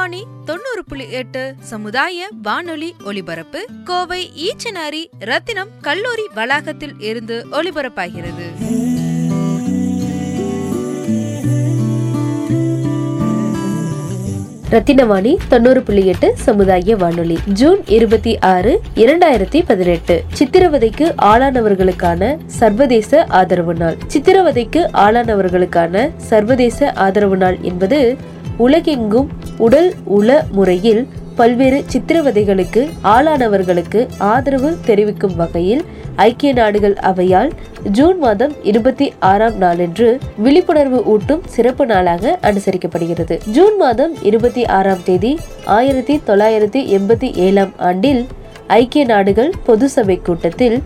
வாணி தொண்ணூறு புள்ளி எட்டு சமுதாய வானொலி ஒலிபரப்பு கோவை ஈச்சனாரி ரத்தினம் கல்லூரி வளாகத்தில் இருந்து ஒலிபரப்பாகிறது. ரத்தினவாணி தொண்ணூறு புள்ளி எட்டு சமுதாய வானொலி ஜூன் இருபத்தி ஆறு இரண்டாயிரத்தி பதினெட்டு. சித்திரவதைக்கு ஆளானவர்களுக்கான சர்வதேச ஆதரவு நாள். சித்திரவதைக்கு ஆளானவர்களுக்கான சர்வதேச ஆதரவு நாள் என்பது உலகெங்கும் உடல் உள முறையில் பல்வேறு சித்திரவதைகளுக்கு ஆளானவர்களுக்கு ஆதரவு தெரிவிக்கும் வகையில் ஐக்கிய நாடுகள் அவையால் ஜூன் மாதம் இருபத்தி ஆறாம் நாளன்று விழிப்புணர்வு ஊட்டும் சிறப்பு நாளாக அனுசரிக்கப்படுகிறது. ஜூன் மாதம் இருபத்தி ஆறாம் தேதி ஆயிரத்தி தொள்ளாயிரத்தி எண்பத்தி ஏழாம் ஆண்டில் ஐக்கிய நாடுகள் பொது சபை கூட்டத்தில்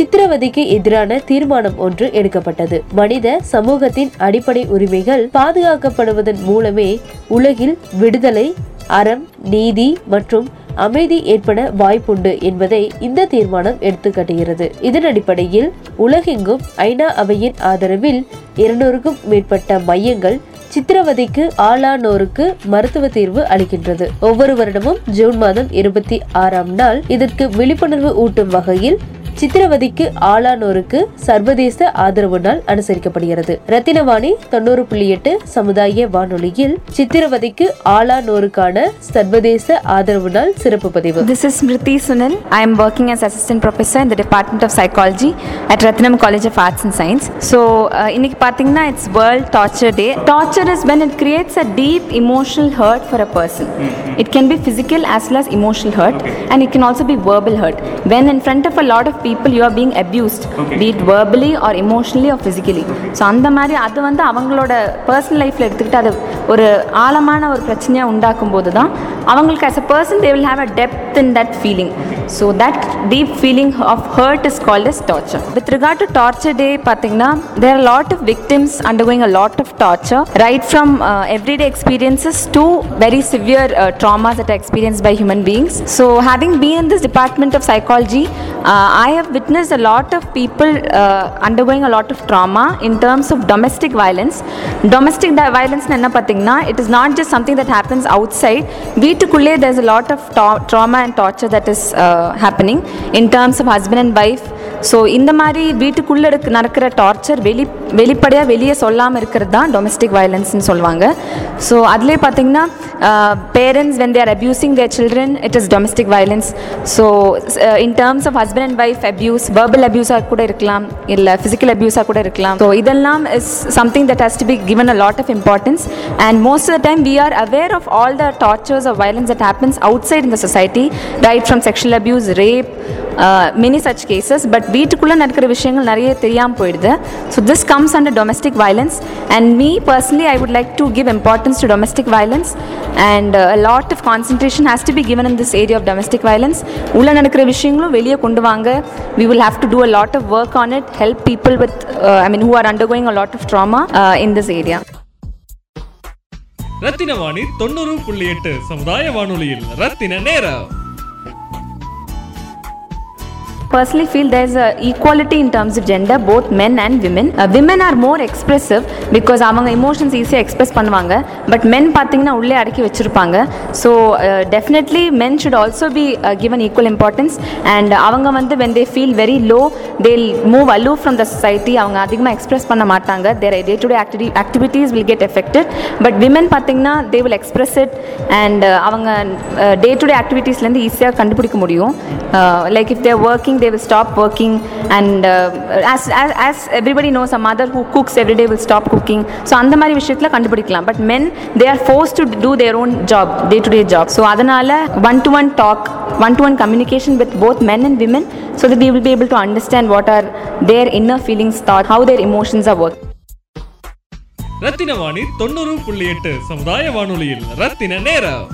சித்திரவதைக்கு எதிரான தீர்மானம் ஒன்று எடுக்கப்பட்டது. மனித சமூகத்தின் அடிப்படை உரிமைகள் பாதுகாக்கப்படுவதன் மூலமே உலகில் விடுதலை அறம் நீதி மற்றும் அமைதி ஏற்பட வாய்ப்புண்டு என்பதை இந்த தீர்மானம் எடுத்துக்காட்டுகிறது இதன் அடிப்படையில் உலகெங்கும் ஐநா அவையின் ஆதரவில் இருநூறுக்கும் மேற்பட்ட மையங்கள் சித்திரவதைக்கு ஆளானோருக்கு மருத்துவ தீர்வு அளிக்கின்றது. ஒவ்வொரு வருடமும் ஜூன் மாதம் இருபத்தி ஆறாம் நாள் இதற்கு விழிப்புணர்வு ஊட்டும் வகையில் சித்திரவதைக்கு ஆளானோருக்கு சர்வதேச ஆதரவு நாள் அனுசரிக்கப்படுகிறது ரத்தினவாணி தொண்ணூறு புள்ளி எட்டு சமுதாய வானொலியில் சித்திரவதைக்கு ஆளானோருக்கான சர்வதேச ஆதரவு நாள் சிறப்பு பதிவு This is Smriti Sunil. I am working as assistant professor in the Department of Psychology at Ratnam College of Arts and Science. So, uh, இன்னைக்கு பார்த்தீங்கன்னா it's World Torture Day. Torture is when it creates a deep emotional hurt for a person. It can be physical as well as emotional hurt, and it can also be verbal hurt. When in front of a lot of people you are being abused, be it verbally or emotionally or physically. So அந்த மாதிரி அது வந்து அவங்களோட personal லைஃப்பில் எடுத்துக்கிட்டு அது ஒரு ஆழமான ஒரு பிரச்சனையாக உண்டாக்கும் போது தான் அவங்களுக்கு as a person they will have a depth in that feeling so that deep feeling of hurt is called as torture with regard to torture day பார்த்தீங்கன்னா there are a lot of victims undergoing a lot of torture right from uh, everyday experiences to very severe uh, traumas that are experienced by human beings so having been in this department of psychology uh, I have witnessed a lot of people uh, undergoing a lot of trauma in terms of domestic violence domestic di- violence என்ன பார்த்தீங்கன்னா it is not just something that happens outside வீட்டுக்குள்ளே there's a lot of ta- trauma and torture that is uh, happening in terms of husband and wife So இந்த மாதிரி வீட்டுக்குள்ளே இருக்க நடக்கிற torture வெளி வெளிப்படையாக வெளியே சொல்லாமல் இருக்கிறது தான் டொமஸ்டிக் வயலன்ஸ்னு சொல்லுவாங்க. ஸோ அதிலே பார்த்தீங்கன்னா parents when they're abusing their children it is domestic violence so in terms of husband and wife abuse verbal அப்யூஸாக கூட இருக்கலாம் இல்லை ஃபிசிக்கல் அப்யூஸாக கூட இருக்கலாம். ஸோ இதெல்லாம் is something that has to be given lot of of and most most of time we are aware of all the tortures of violence that happens outside இந்த society right from sexual abuse rape many such cases but வீட்டுக்குள்ளே நடக்கிற விஷயங்கள் நிறைய தெரியாமல் போயிடுது so this comes under domestic violence and me personally I would like to give importance to domestic violence and lot of concentration has to be given in this area of domestic violence உள்ளே நடக்கிற விஷயங்களும் வெளியே கொண்டு வாங்க we will have to do a lot of work on it help people with I mean who are undergoing a lot of trauma in this area Rathina Vani தொண்ணூறு புள்ளி எட்டு சமுதாய வானொலியில் ரத்தின நேரம் personally feel there's a equality in terms of gender both men and women uh, women are more expressive அவங்க emotions ஈஸியாக express பண்ணுவாங்க பட் மென் பார்த்தீங்கன்னா உள்ளே அடக்கி வச்சுருப்பாங்க so definitely men should also be given equal importance and அவங்க வந்து when they feel very low they move aloof from the society அவங்க அதிகமாக எக்ஸ்பிரஸ் பண்ண மாட்டாங்க their day to day activi activities will get affected but women பார்த்தீங்கன்னா they will express it and அவங்க day to day ஆக்டிவிட்டீஸ்லேருந்து ஈஸியாக கண்டுபிடிக்க முடியும் like if they're working think they will stop working and uh, as, as, as everybody knows a mother who cooks every day so அந்த மாதிரி விஷயத்தில் கண்டுபிடிக்கலாம் but men they are force to do their own job day to day job so அதனால் one to one talk one to one communication with both men and women so that we will be able to understand what are their inner feelings thought how their emotions are work Rathina Vani தொண்ணூறு புள்ளி எட்டு சமுதாய வானொலியில் ரத்தின நேரம்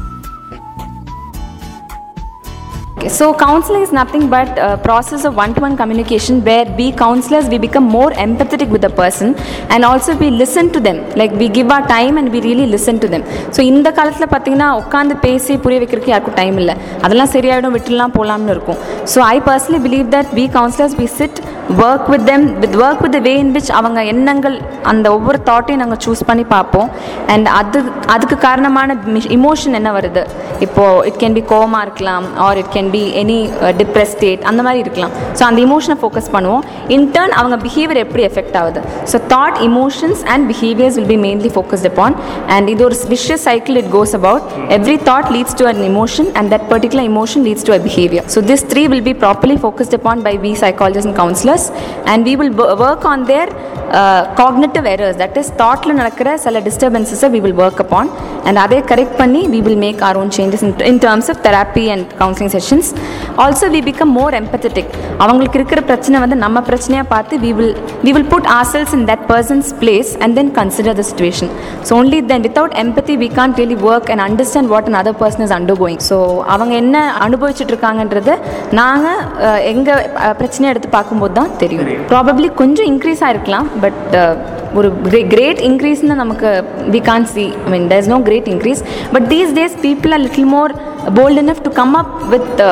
Okay, so counseling is nothing but a process of one-to-one communication where we counselors we become more empathetic with the person and also we listen to them. Like we give our time and we really listen to them. So இந்த காலத்தில் பார்த்தீங்கன்னா உட்காந்து பேசி புரிய வைக்கிறதுக்கு யாருக்கும் time இல்லை. அதெல்லாம் சரியாயிடும் விட்டுலாம் போகலாம்னு இருக்கும். So I personally believe that we counsellors we sit work with them with work with way in which அவங்க எண்ணங்கள் அந்த ஒவ்வொரு தாட்டையும் நாங்கள் சூஸ் பண்ணி பார்ப்போம். அண்ட் அது அதுக்கு காரணமான இமோஷன் என்ன வருது? இப்போது இட் கேன் பி கோமாக இருக்கலாம் or it can be any depress state அந்த மாதிரி இருக்கலாம். ஸோ அந்த இமோஷனை ஃபோக்கஸ் பண்ணுவோம். இன்டர்ன் அவங்க பிஹேவியர் எப்படி எஃபெக்ட் ஆகுது? So thought emotions and behaviours will be mainly focused upon and இது ஒரு vicious cycle it goes about every thought leads to an emotion and that particular emotion leads to a behaviour so this three will be properly focused upon by we psychologist and counsellors and we will work on their cognitive errors that is தாட்டில் நடக்கிற சில டிஸ்டர்பன்சஸை we will work upon and அதை correct பண்ணி we will make our own changes in terms of therapy and counselling sessions also we become more empathetic அவங்களுக்கு இருக்கிற பிரச்சனை வந்து நம்ம பிரச்சனையாக பார்த்து we will we will put ourselves in that person's place and then consider the situation so only then without empathy we can't really work and understand what an other person is undergoing so அவங்க என்ன அனுபவிச்சுட்டு இருக்காங்கன்றது நாங்கள் எங்கள் பிரச்சனையை எடுத்து பார்க்கும்போது தான் தெரியும். ப்ராபப்ளி கொஞ்சம் இன்க்ரீஸ் ஆகிருக்கலாம் பட் ஒரு கிரேட் இன்க்ரீஸ்னு நமக்கு we can see I mean there is no great increase but these days people are little more bold enough to come up with uh,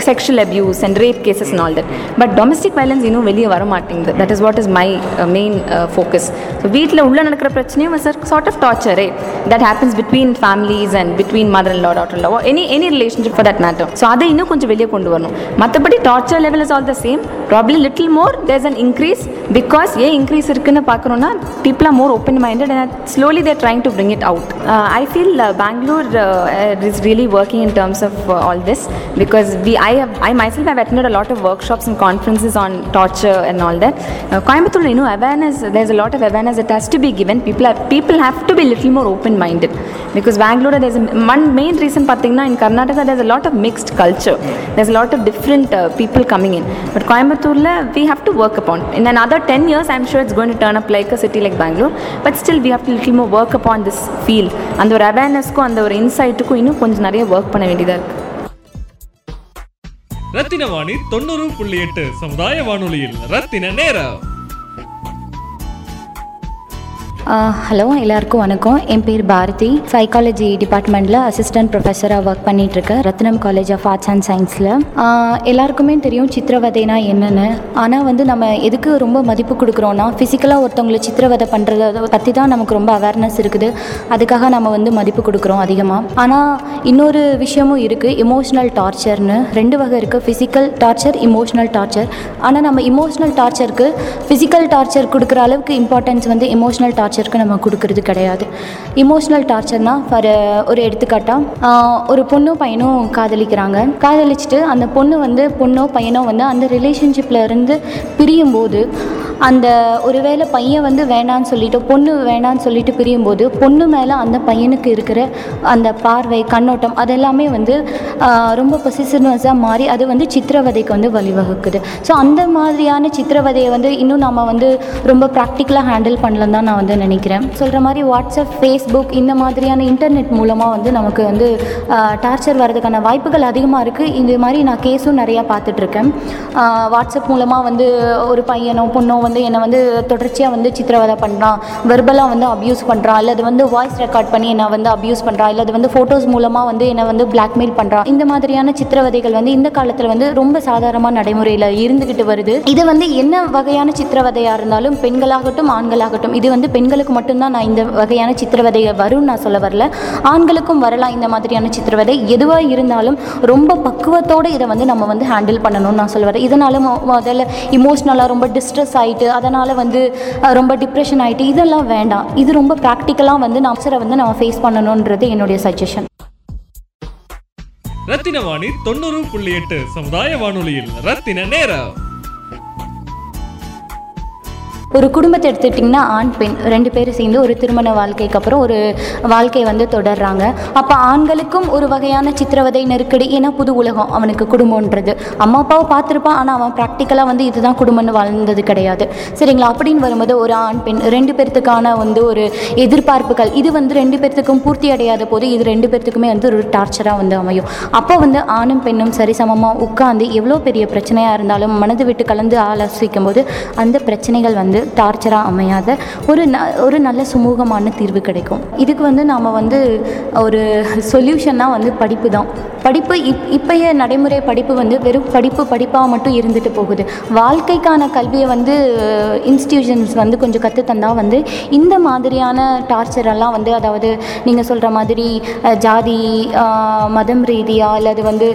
sexual abuse and rape cases and all that. But domestic இன்னும் வெளியே வர மாட்டேங்குது that is what is my main focus so வீட்டில் உள்ளே நடக்கிற பிரச்சனையும் sir sort of டார்ச்சரே that happens between families and between mother and law daughter love any any relationship for that matter so அதை இன்னும் கொஞ்சம் வெளியே கொண்டு வரணும் மற்றபடி torture level is all the same problem little more there's and increase because ஏன் increase இருக்குன்னு பார்க்குறோன்னா people are more open minded and slowly they're trying to bring it out uh, I feel uh, Bangalore uh, is really working in terms of uh, all this because we I have I myself have attended a lot of workshops and conferences on torture and all that. Uh, Coimbatore, you know, awareness. There's a lot of awareness that has to be given. People are people have to be a little more open-minded because Bangalore there's a, one main reason. Pathina in Karnataka there's a lot of mixed culture. There's a lot of different uh, people coming in. But Coimbatore we have to work upon. In another 10 years, I'm sure it's going to turn up like a city like Bangalore. But still, we have to little more work upon this field. அந்த ஒரு அவேர்னஸ்க்கும் அந்த ஒரு இன்சைட்டுக்கும் இன்னும் கொஞ்சம் நிறைய work பண்ண வேண்டியதாக இருக்குது ரத்தின வாணி தொண்ணூறு புள்ளி எட்டு சமுதாய வானொலியில் ரத்தின நேரம் ஹலோ எல்லாருக்கும் வணக்கம். என் பேர் பாரதி. சைக்காலஜி டிபார்ட்மெண்ட்டில் அசிஸ்டன்ட் ப்ரொஃபஸராக ஒர்க் பண்ணிகிட்ருக்கேன் Rathnam college of arts and சயின்ஸில் எல்லாருக்குமே தெரியும் சித்திரவதைனா என்னென்னு. ஆனால் வந்து நம்ம எதுக்கு ரொம்ப மதிப்பு கொடுக்குறோன்னா ஃபிசிக்கலாக ஒருத்தவங்களை சித்திரவதை பண்ணுறத பற்றி தான் நமக்கு ரொம்ப அவேர்னஸ் இருக்குது. அதுக்காக நம்ம வந்து மதிப்பு கொடுக்குறோம் அதிகமாக ஆனால் இன்னொரு விஷயமும் இருக்குது இமோஷ்னல் டார்ச்சர்னு ரெண்டு வகை இருக்குது ஃபிசிக்கல் டார்ச்சர் இமோஷ்னல் டார்ச்சர் ஆனால் நம்ம இமோஷ்னல் டார்ச்சருக்கு ஃபிசிக்கல் டார்ச்சர் கொடுக்குற அளவுக்கு இம்பார்ட்டன்ஸ் வந்து இமோஷ்னல் டார்ச்சருக்கு நம்ம கொடுக்கறது கிடையாது. இமோஷ்னல் டார்ச்சர்னால் ஃபார் ஒரு எடுத்துக்காட்டாக ஒரு பொண்ணும் பையனும் காதலிக்கிறாங்க. காதலிச்சுட்டு அந்த பொண்ணு வந்து பொண்ணோ பையனோ வந்து அந்த ரிலேஷன்ஷிப்பில் இருந்து பிரியும் போது அந்த ஒருவேளை பையன் வந்து வேணான்னு சொல்லிட்டு பொண்ணு வேணான்னு சொல்லிட்டு பிரியும்போது பொண்ணு மேலே அந்த பையனுக்கு இருக்கிற அந்த பார்வை கண்ணோட்டம் அதெல்லாமே வந்து ரொம்ப பொசிசிவ்னஸாக மாறி அது வந்து சித்திரவதைக்கு வந்து வழிவகுக்குது. ஸோ அந்த மாதிரியான சித்திரவதையை வந்து இன்னும் நம்ம வந்து ரொம்ப ப்ராக்டிக்கலாக ஹேண்டில் பண்ணலன்னு தான் நான் வந்து நினைக்கிறேன். சொல்கிற மாதிரி வாட்ஸ்அப் ஃபேஸ்புக் இந்த மாதிரியான இன்டர்நெட் மூலமாக வந்து நமக்கு வந்து டார்ச்சர் வர்றதுக்கான வாய்ப்புகள் அதிகமாக இருக்குது இந்த மாதிரி நான் கேஸும் நிறையா பார்த்துட்ருக்கேன் வாட்ஸ்அப் மூலமாக வந்து ஒரு பையனோ பொண்ணோ வந்து என்னை வந்து தொடர்ச்சியாக வந்து சித்திரவதை பண்ணுறான் வெர்பலாக வந்து அப்யூஸ் பண்ணுறான் அல்லது வந்து வாய்ஸ் ரெக்கார்ட் பண்ணி என்னை வந்து அப்யூஸ் பண்ணுறான் அல்லது வந்து ஃபோட்டோஸ் மூலமாக வந்து என்னை வந்து பிளாக்மெயில் பண்ணுறான் இந்த மாதிரியான சித்திரவதைகள் வந்து இந்த காலத்தில் வந்து ரொம்ப சாதாரணமாக நடைமுறையில் இருந்துக்கிட்டு வருது. இது வந்து என்ன வகையான சித்திரவதையாக இருந்தாலும் பெண்களாகட்டும் ஆண்களாகட்டும் இது வந்து பெண்களுக்கு மட்டும்தான் நான் இந்த வகையான சித்திரவதை வரும்னு நான் சொல்ல வரல. ஆண்களுக்கும் வரலாம் இந்த மாதிரியான சித்திரவதை. எதுவாக இருந்தாலும் ரொம்ப பக்குவத்தோடு இதை வந்து நம்ம வந்து ஹேண்டில் பண்ணணும்னு நான் சொல்ல வரேன். இதனால முதல்ல இமோஷ்னலாக ரொம்ப டிஸ்ட்ரெஸ் ஆகிட்டு அதனால் வந்து ரொம்ப டிப்ரெஷன் ஆகிட்டு இதெல்லாம் வேண்டாம். இது ரொம்ப ப்ராக்டிக்கலாக வந்து நான் அப்சரை வந்து நம்ம ஃபேஸ் பண்ணணுன்றது என்னுடைய சஜஷன் ரத்தின வாணி தொண்ணூறு புள்ளி எட்டு சமுதாய வானொலியில் ரத்தின நேரம். ஒரு குடும்பத்தை எடுத்துக்கிட்டிங்கன்னா ஆண் பெண் ரெண்டு பேரும் சேர்ந்து ஒரு திருமண வாழ்க்கைக்கு அப்புறம் ஒரு வாழ்க்கையை வந்து தொடர்றாங்க. அப்போ ஆண்களுக்கும் ஒரு வகையான சித்திரவதை நெருக்கடி ஏன்னா புது உலகம் அவனுக்கு குடும்பம்ன்றது. அம்மா அப்பாவை பார்த்துருப்பான் ஆனால் அவன் ப்ராக்டிக்கலாக வந்து இதுதான் குடும்பம்னு வாழ்ந்தது கிடையாது. சரிங்களா? அப்படின்னு வரும்போது ஒரு ஆண் பெண் ரெண்டு பேர்த்துக்கான வந்து ஒரு எதிர்பார்ப்புகள் இது வந்து ரெண்டு பேர்த்துக்கும் பூர்த்தி அடையாத போது இது ரெண்டு பேர்த்துக்குமே வந்து ஒரு டார்ச்சராக வந்து அமையும். அப்போ வந்து ஆணும் பெண்ணும் சரிசமமாக உட்காந்து எவ்வளோ பெரிய பிரச்சனையாக இருந்தாலும் மனது விட்டு கலந்து ஆலோசிக்கும் போது அந்த பிரச்சனைகள் வந்து டார்ச்சராக அமையாத ஒரு ந ஒரு நல்ல சுமூகமான தீர்வு கிடைக்கும். இதுக்கு வந்து நாம் வந்து ஒரு சொல்யூஷன்னா வந்து படிப்பு தான். படிப்பு இப் இப்பய நடைமுறை படிப்பு வந்து வெறும் படிப்பு படிப்பாக மட்டும் இருந்துட்டு போகுது. வாழ்க்கைக்கான கல்வியை வந்து இன்ஸ்டிடியூஷன்ஸ் வந்து கொஞ்சம் கற்றுத்தந்தால் வந்து இந்த மாதிரியான டார்ச்சரெல்லாம் வந்து அதாவது நீங்கள் சொல்கிற மாதிரி ஜாதி மதம் ரீதியாக அல்லது வந்து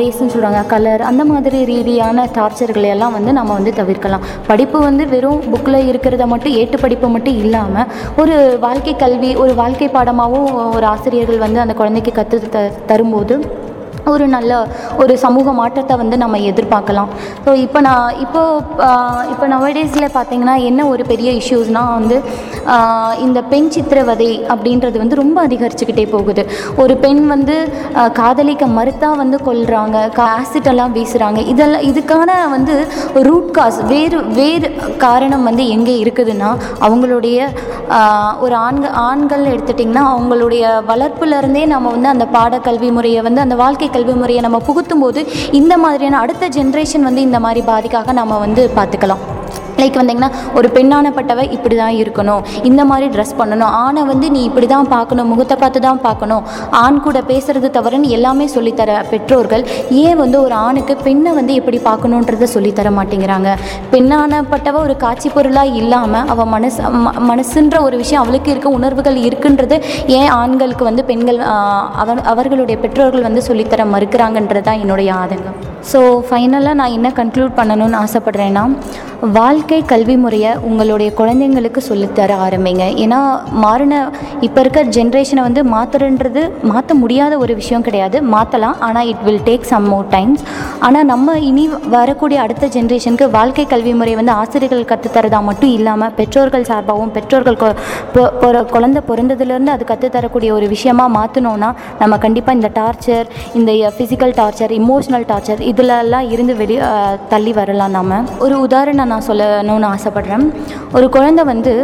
ரேஸ்ன்னு சொல்கிறாங்க கலர் அந்த மாதிரி ரீதியான டார்ச்சர்களை எல்லாம் வந்து நம்ம வந்து தவிர்க்கலாம். படிப்பு வந்து வெறும் புக்கில் இருக்கிறத மட்டும் ஏட்டு படிப்பு மட்டும் இல்லாமல் ஒரு வாழ்க்கை கல்வி ஒரு வாழ்க்கை பாடமாகவும் ஒரு ஆசிரியர்கள் வந்து அந்த குழந்தைக்கு கற்று த தரும்போது ஒரு நல்ல ஒரு சமூக மாற்றத்தை வந்து நம்ம எதிர்பார்க்கலாம். ஸோ இப்போ நான் இப்போ இப்போ நவடேஸில் பார்த்தீங்கன்னா என்ன ஒரு பெரிய இஷ்யூஸ்னால் வந்து இந்த பெண் சித்திரவதை அப்படின்றது வந்து ரொம்ப அதிகரிச்சுக்கிட்டே போகுது. ஒரு பெண் வந்து காதலிக்க மறுத்தா வந்து கொள்கிறாங்க ஆசிட் எல்லாம் வீசுகிறாங்க இதெல்லாம் இதுக்கான வந்து ரூட் காஸ் வேறு வேறு காரணம் வந்து எங்கே இருக்குதுன்னா அவங்களுடைய ஒரு ஆண்கள் ஆண்கள் எடுத்துட்டிங்கன்னா அவங்களுடைய வளர்ப்புலேருந்தே நம்ம வந்து அந்த பாடக்கல்வி முறையை வந்து அந்த வாழ்க்கை கல்வி முறையை நம்ம புகுத்தும் போது இந்த மாதிரியான அடுத்த ஜென்ரேஷன் வந்து இந்த மாதிரி பாதிக்காக நம்ம வந்து பார்த்துக்கலாம். லைக் வந்தீங்கன்னா ஒரு பெண்ணானப்பட்டவ இப்படி தான் இருக்கணும். இந்த மாதிரி ட்ரெஸ் பண்ணணும். ஆணை வந்து நீ இப்படி தான் பார்க்கணும். முகத்தை பார்த்து தான் பார்க்கணும். ஆண் கூட பேசுறது தவறுன்னு எல்லாமே சொல்லித்தர பெற்றோர்கள் ஏன் வந்து ஒரு ஆணுக்கு பெண்ணை வந்து எப்படி பார்க்கணுன்றத சொல்லித்தர மாட்டேங்கிறாங்க? பெண்ணானப்பட்டவ ஒரு காட்சி பொருளாக இல்லாமல் அவள் மனசு ம- மனசுன்ற ஒரு விஷயம் அவளுக்கு இருக்க உணர்வுகள் இருக்குன்றது ஏன் ஆண்களுக்கு வந்து பெண்கள் அவர் அவர்களுடைய பெற்றோர்கள் வந்து சொல்லித்தர மறுக்கிறாங்கன்றது தான் என்னுடைய ஆதங்கம். ஸோ ஃபைனலாக நான் என்ன கன்க்ளூட் பண்ணணும்னு ஆசைப்பட்றேன்னா வாழ்க்கை கல்வி முறையை உங்களுடைய குழந்தைங்களுக்கு சொல்லித்தர ஆரம்பிங்க. ஏன்னா மாறின இப்போ இருக்க ஜென்ரேஷனை வந்து மாற்றுறன்றது மாற்ற முடியாத ஒரு விஷயம் கிடையாது. மாற்றலாம் ஆனால் it will take some more times ஆனால் நம்ம இனி வரக்கூடிய அடுத்த ஜென்ரேஷனுக்கு வாழ்க்கை கல்வி முறை வந்து ஆசிரியர்கள் கற்றுத்தரதா மட்டும் இல்லாமல் பெற்றோர்கள் சார்பாகவும் பெற்றோர்கள் கொ- குழந்தை பிறந்ததுலேருந்து அது கற்றுத்தரக்கூடிய ஒரு விஷயமா மாற்றினோன்னா நம்ம கண்டிப்பாக இந்த டார்ச்சர் இந்த ஃபிசிக்கல் டார்ச்சர் இமோஷனல் டார்ச்சர் இதிலெல்லாம் இருந்து வெளி தள்ளி வரலாம் நாம். ஒரு உதாரணம் நான் சொல்லணும்னு ஆசைப்பட்றேன். ஒரு குழந்தை வந்து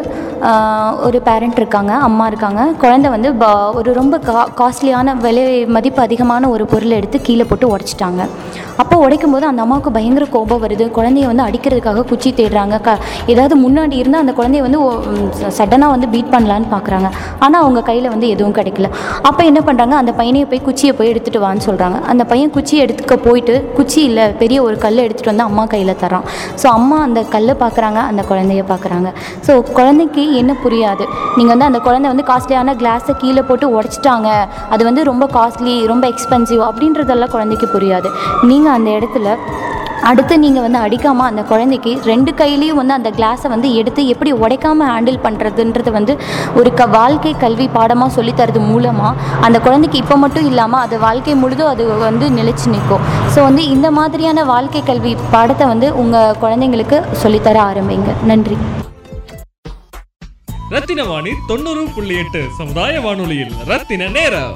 ஒரு பேரண்ட் இருக்காங்க அம்மா இருக்காங்க. குழந்தை வந்து ப- ஒரு ரொம்ப கா காஸ்ட்லியான விலை மதிப்பு அதிகமான ஒரு பொருளை எடுத்து கீழே போட்டு உடச்சிட்டாங்க. அப்போ உடைக்கும் போது அந்த அம்மாவுக்கு பயங்கர கோபம் வருது. குழந்தைய வந்து அடிக்கிறதுக்காக குச்சி தேடுறாங்க. க ஏதாவது முன்னாடி இருந்தால் அந்த குழந்தைய வந்து சடனாக வந்து பீட் பண்ணலான்னு பார்க்குறாங்க ஆனால் அவங்க கையில் வந்து எதுவும் கிடைக்கல. அப்போ என்ன பண்ணுறாங்க அந்த பையனையை போய் குச்சியை போய் எடுத்துகிட்டு வான்னு சொல்கிறாங்க அந்த பையன் குச்சியை எடுத்துக்க போயிட்டு குச்சி இல்லை பெரிய ஒரு கல் எடுத்துகிட்டு வந்து அம்மா கையில் தரான். ஸோ அம்மா அந்த கல்லை பார்க்குறாங்க அந்த குழந்தைய பார்க்குறாங்க ஸோ குழந்தைக்கு என்ன புரியாது? நீங்கள் வந்து அந்த குழந்தை வந்து காஸ்ட்லியான கிளாஸை கீழே போட்டு உடச்சிட்டாங்க. அது வந்து ரொம்ப காஸ்ட்லி ரொம்ப எக்ஸ்பென்சிவ் அப்படின்றதெல்லாம் குழந்தைக்கு புரியாது. நீங்கள் அந்த இடத்துல அடுத்து நீங்கள் வந்து அடிக்காமல் அந்த குழந்தைக்கு ரெண்டு கையிலையும் வந்து அந்த கிளாஸை வந்து எடுத்து எப்படி உடைக்காமல் ஹேண்டில் பண்ணுறதுன்றது வந்து ஒரு க வாழ்க்கை கல்வி பாடமாக சொல்லித்தரது மூலமாக அந்த குழந்தைக்கு இப்போ மட்டும் இல்லாமல் அது வாழ்க்கை முழுதும் அது வந்து நிலைச்சு நிற்கும் ஸோ வந்து இந்த மாதிரியான வாழ்க்கை கல்வி பாடத்தை வந்து உங்கள் குழந்தைங்களுக்கு சொல்லித்தர ஆரம்பிங்க. நன்றி. ரத்தின வாணி தொண்ணூறு புள்ளி எட்டு சமுதாய வானொலியில் ரத்தின நேரம்.